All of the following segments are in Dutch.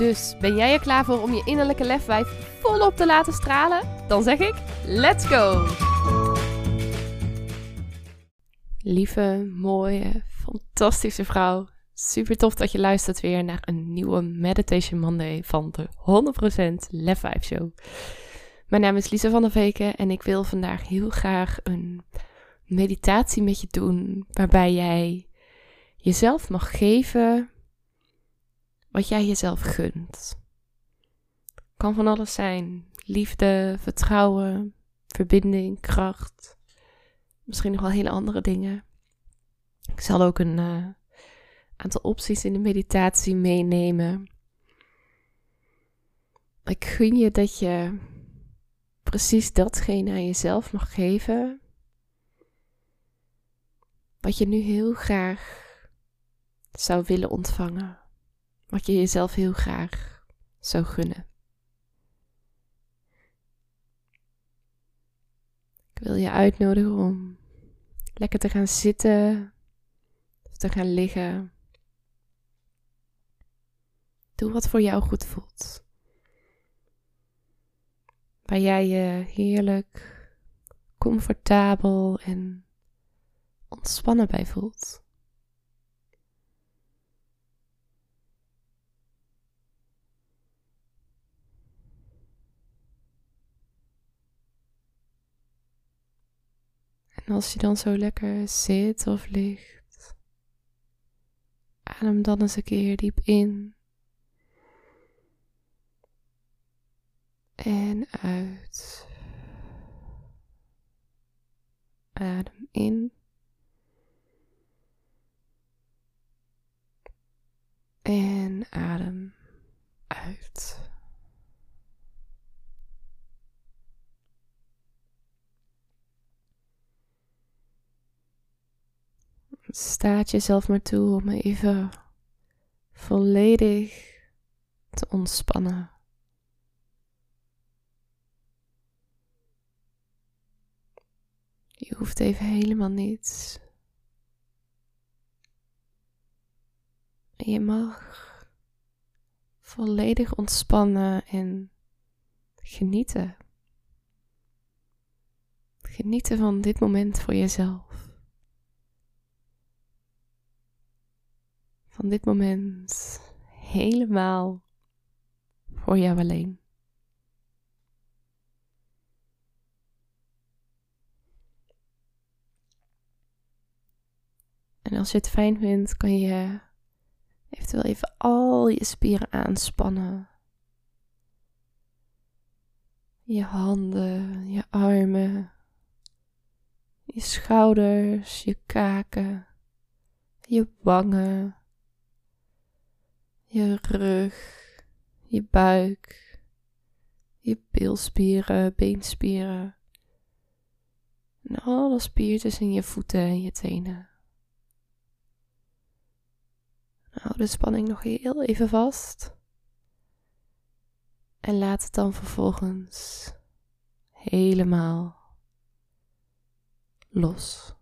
Dus ben jij er klaar voor om je innerlijke lefwijf volop te laten stralen? Dan zeg ik: let's go! Lieve, mooie, fantastische vrouw. Super tof dat je luistert weer naar een nieuwe Meditation Monday van de 100% Lefwijf Show. Mijn naam is Lisa van der Veken en ik wil vandaag heel graag een meditatie met je doen waarbij jij jezelf mag geven wat jij jezelf gunt. Kan van alles zijn: liefde, vertrouwen, verbinding, kracht. Misschien nog wel hele andere dingen. Ik zal ook een uh, aantal opties in de meditatie meenemen. Ik gun je dat je precies datgene aan jezelf mag geven. Wat je nu heel graag zou willen ontvangen. Wat je jezelf heel graag zou gunnen. Ik wil je uitnodigen om lekker te gaan zitten te gaan liggen. Doe wat voor jou goed voelt. Waar jij je heerlijk, comfortabel en ontspannen bij voelt. Als je dan zo lekker zit of ligt, adem dan eens een keer diep in. En uit. Adem in. En adem uit. Staat jezelf maar toe om even volledig te ontspannen. Je hoeft even helemaal niets. Je mag volledig ontspannen en genieten. Genieten van dit moment voor jezelf. Van dit moment helemaal voor jou alleen. En als je het fijn vindt, kan je eventueel even al je spieren aanspannen. Je handen, je armen, je schouders, je kaken, je wangen, je rug, je buik, je bilspieren, beenspieren. En alle spiertjes in je voeten en je tenen. Hou de spanning nog heel even vast. En laat het dan vervolgens helemaal los.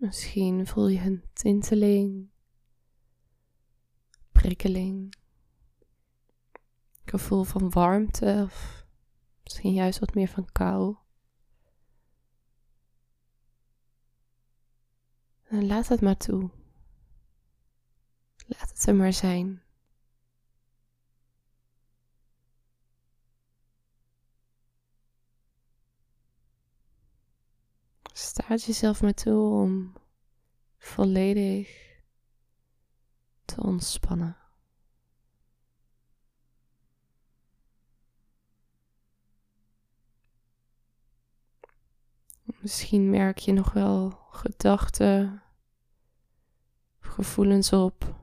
Misschien voel je een tinteling, prikkeling gevoel van warmte of misschien juist wat meer van kou. En laat het maar toe. Laat het er maar zijn. Staat jezelf maar toe om volledig te ontspannen. Misschien merk je nog wel gedachten of gevoelens op.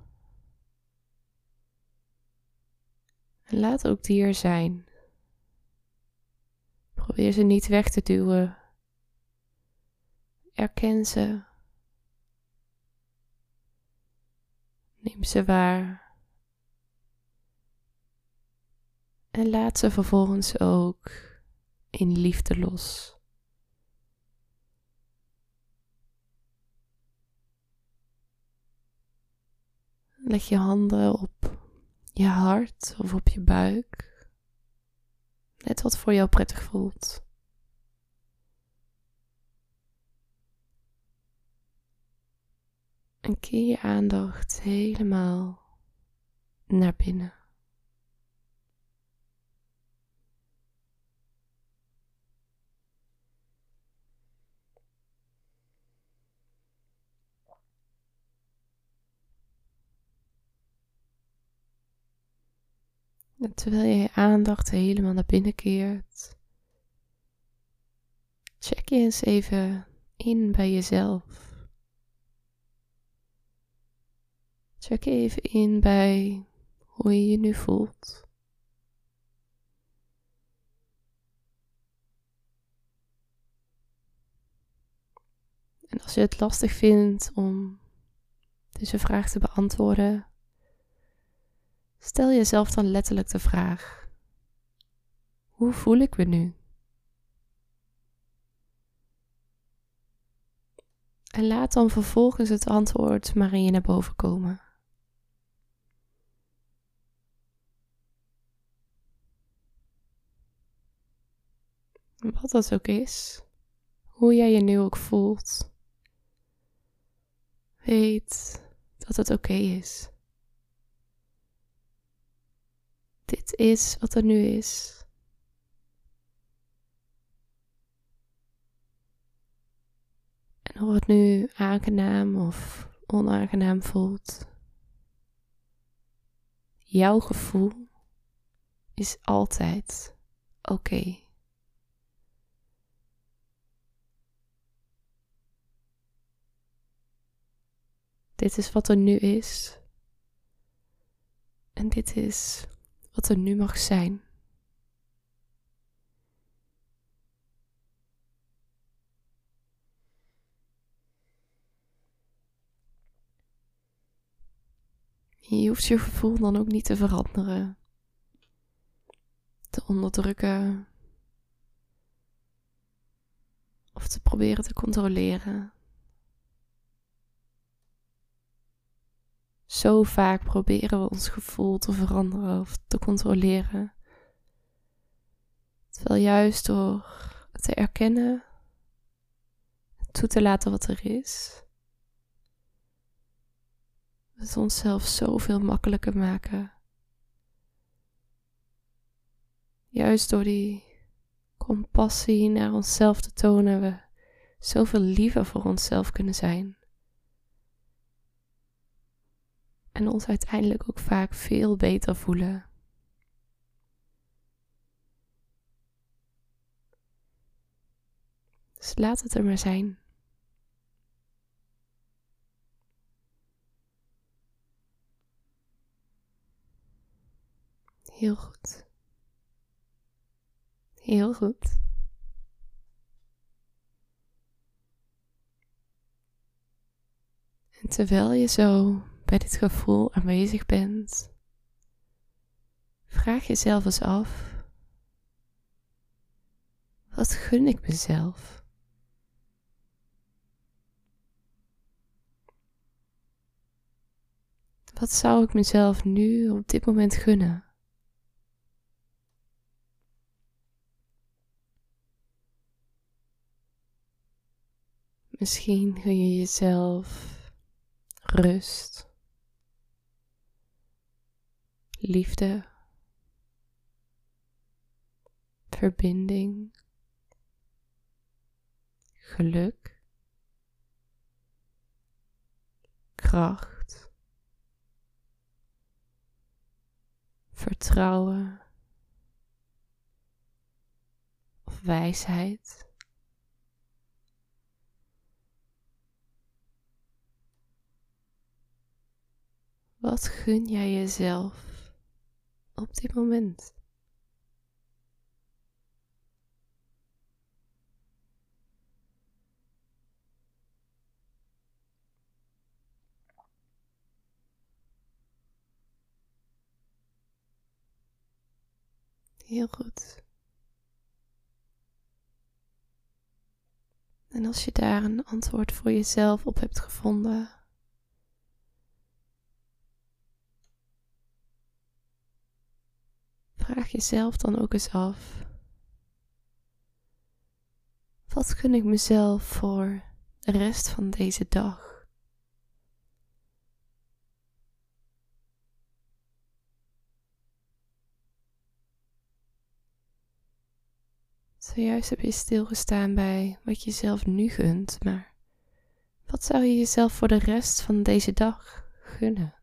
Laat ook die er zijn. Probeer ze niet weg te duwen. Erken ze. Neem ze waar. En laat ze vervolgens ook in liefde los. Leg je handen op je hart of op je buik. Net wat voor jou prettig voelt. En keer je aandacht helemaal naar binnen. En terwijl je je aandacht helemaal naar binnen keert, check je eens even in bij jezelf. Check even in bij hoe je je nu voelt. En als je het lastig vindt om deze vraag te beantwoorden, Stel jezelf dan letterlijk de vraag: Hoe voel ik me nu? En laat dan vervolgens het antwoord maar in je naar boven komen. Wat dat ook is, hoe jij je nu ook voelt, weet dat het oké is. Dit is wat er nu is. En of het nu aangenaam of onaangenaam voelt. Jouw gevoel is altijd oké. Dit is wat er nu is. En dit is wat er nu mag zijn. Je hoeft je gevoel dan ook niet te veranderen, te onderdrukken of te proberen te controleren. Zo vaak proberen we ons gevoel te veranderen of te controleren. Terwijl juist door te erkennen, toe te laten wat er is, we het onszelf zoveel makkelijker maken. Juist door die compassie naar onszelf te tonen, we zoveel liever voor onszelf kunnen zijn. En ons uiteindelijk ook vaak veel beter voelen. Dus laat het er maar zijn. Heel goed. Heel goed. En terwijl je zo bij dit gevoel aanwezig bent, vraag jezelf eens af: wat gun ik mezelf? Wat zou ik mezelf nu op dit moment gunnen? Misschien gun je jezelf rust liefde, verbinding, geluk, kracht, vertrouwen of wijsheid. Wat gun jij jezelf? Op dit moment? Heel goed. En als je daar een antwoord voor jezelf op hebt gevonden, vraag jezelf dan ook eens af: wat gun ik mezelf voor de rest van deze dag? Zojuist heb je stilgestaan bij wat je zelf nu gunt, maar wat zou je jezelf voor de rest van deze dag gunnen?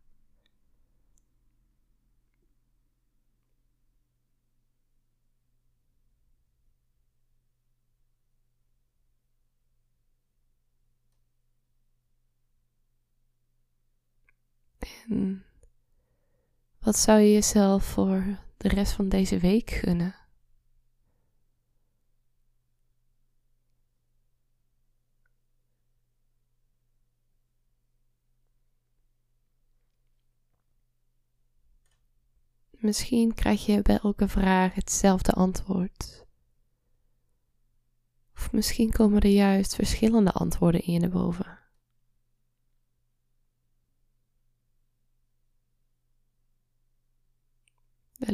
En wat zou je jezelf voor de rest van deze week gunnen? Misschien krijg je bij elke vraag hetzelfde antwoord. Of misschien komen er juist verschillende antwoorden in naar boven.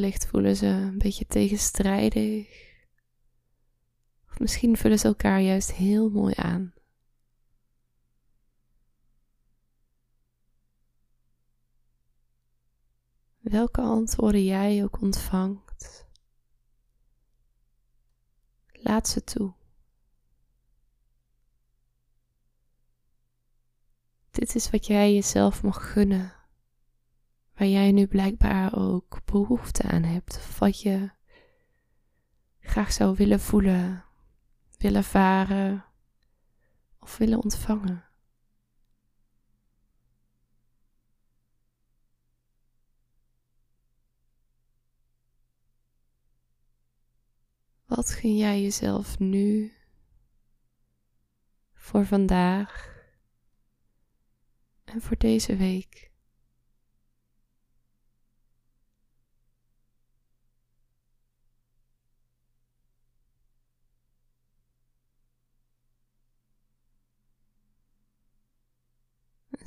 Wellicht voelen ze een beetje tegenstrijdig. Of misschien vullen ze elkaar juist heel mooi aan. Welke antwoorden jij ook ontvangt, laat ze toe. Dit is wat jij jezelf mag gunnen, waar jij nu blijkbaar ook behoefte aan hebt, of wat je graag zou willen voelen, willen varen of willen ontvangen. Wat gun jij jezelf nu voor vandaag en voor deze week?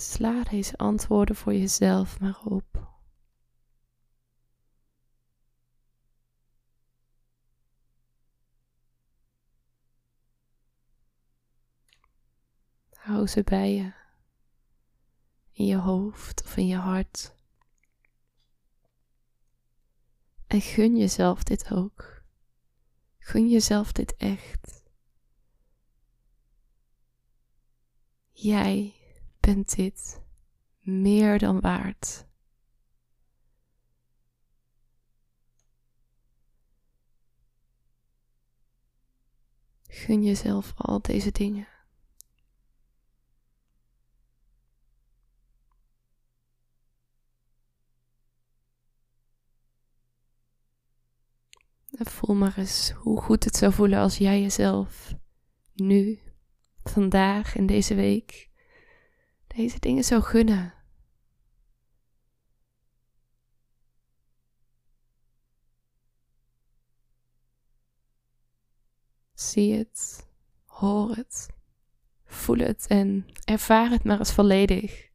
Sla deze antwoorden voor jezelf maar op. Hou ze bij je. In je hoofd of in je hart. En gun jezelf dit ook. Gun jezelf dit echt. Jij bent dit meer dan waard. Gun jezelf al deze dingen. En voel maar eens hoe goed het zou voelen als jij jezelf nu, vandaag, in deze week, deze dingen zou gunnen. Zie het, hoor het, voel het en ervaar het maar eens volledig.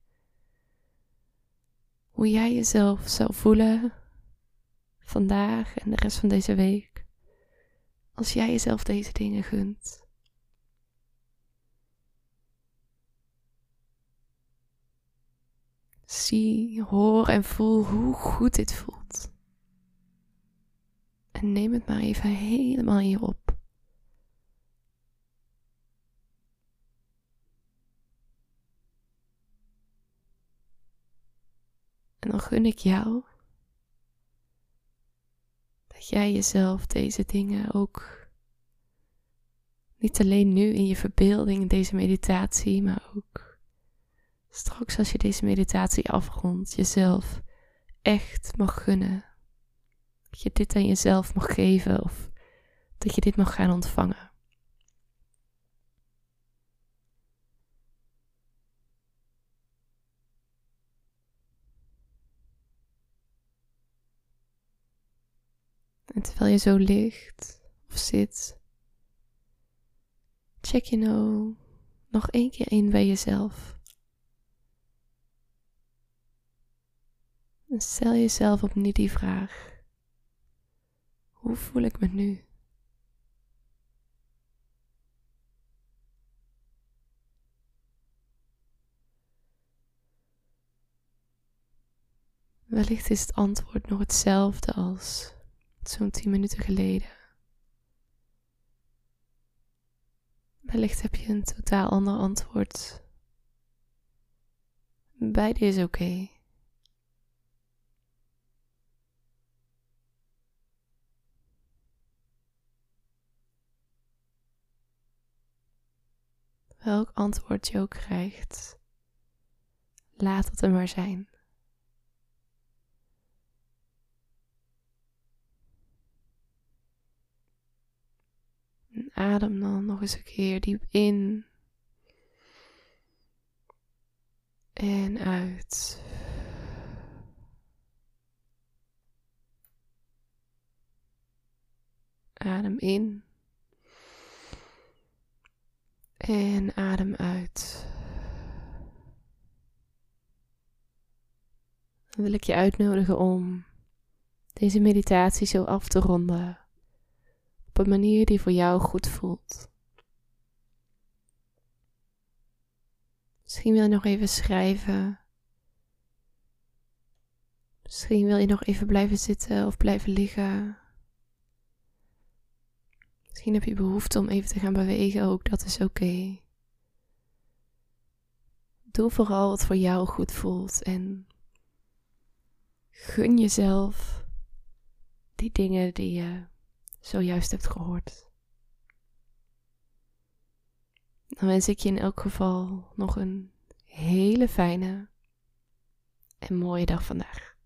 Hoe jij jezelf zou voelen vandaag en de rest van deze week, als jij jezelf deze dingen gunt. Zie, hoor en voel hoe goed dit voelt. En neem het maar even helemaal hierop. En dan gun ik jou dat jij jezelf deze dingen ook niet alleen nu in je verbeelding, in deze meditatie, maar ook straks als je deze meditatie afrondt, jezelf echt mag gunnen. Dat je dit aan jezelf mag geven of dat je dit mag gaan ontvangen. En terwijl je zo ligt of zit, check je nou nog één keer in bij jezelf. Stel jezelf opnieuw die vraag. Hoe voel ik me nu? Wellicht is het antwoord nog hetzelfde als zo'n 10 minuten geleden. Wellicht heb je een totaal ander antwoord. Beide is oké. Welk antwoord je ook krijgt, laat het er maar zijn. adem dan nog eens een keer diep in. En uit. Adem in. En adem uit. Dan wil ik je uitnodigen om deze meditatie zo af te ronden op een manier die voor jou goed voelt. Misschien wil je nog even schrijven. Misschien wil je nog even blijven zitten of blijven liggen. Misschien heb je behoefte om even te gaan bewegen, ook dat is oké. Doe vooral wat voor jou goed voelt en gun jezelf die dingen die je zojuist hebt gehoord. Dan wens ik je in elk geval nog een hele fijne en mooie dag vandaag.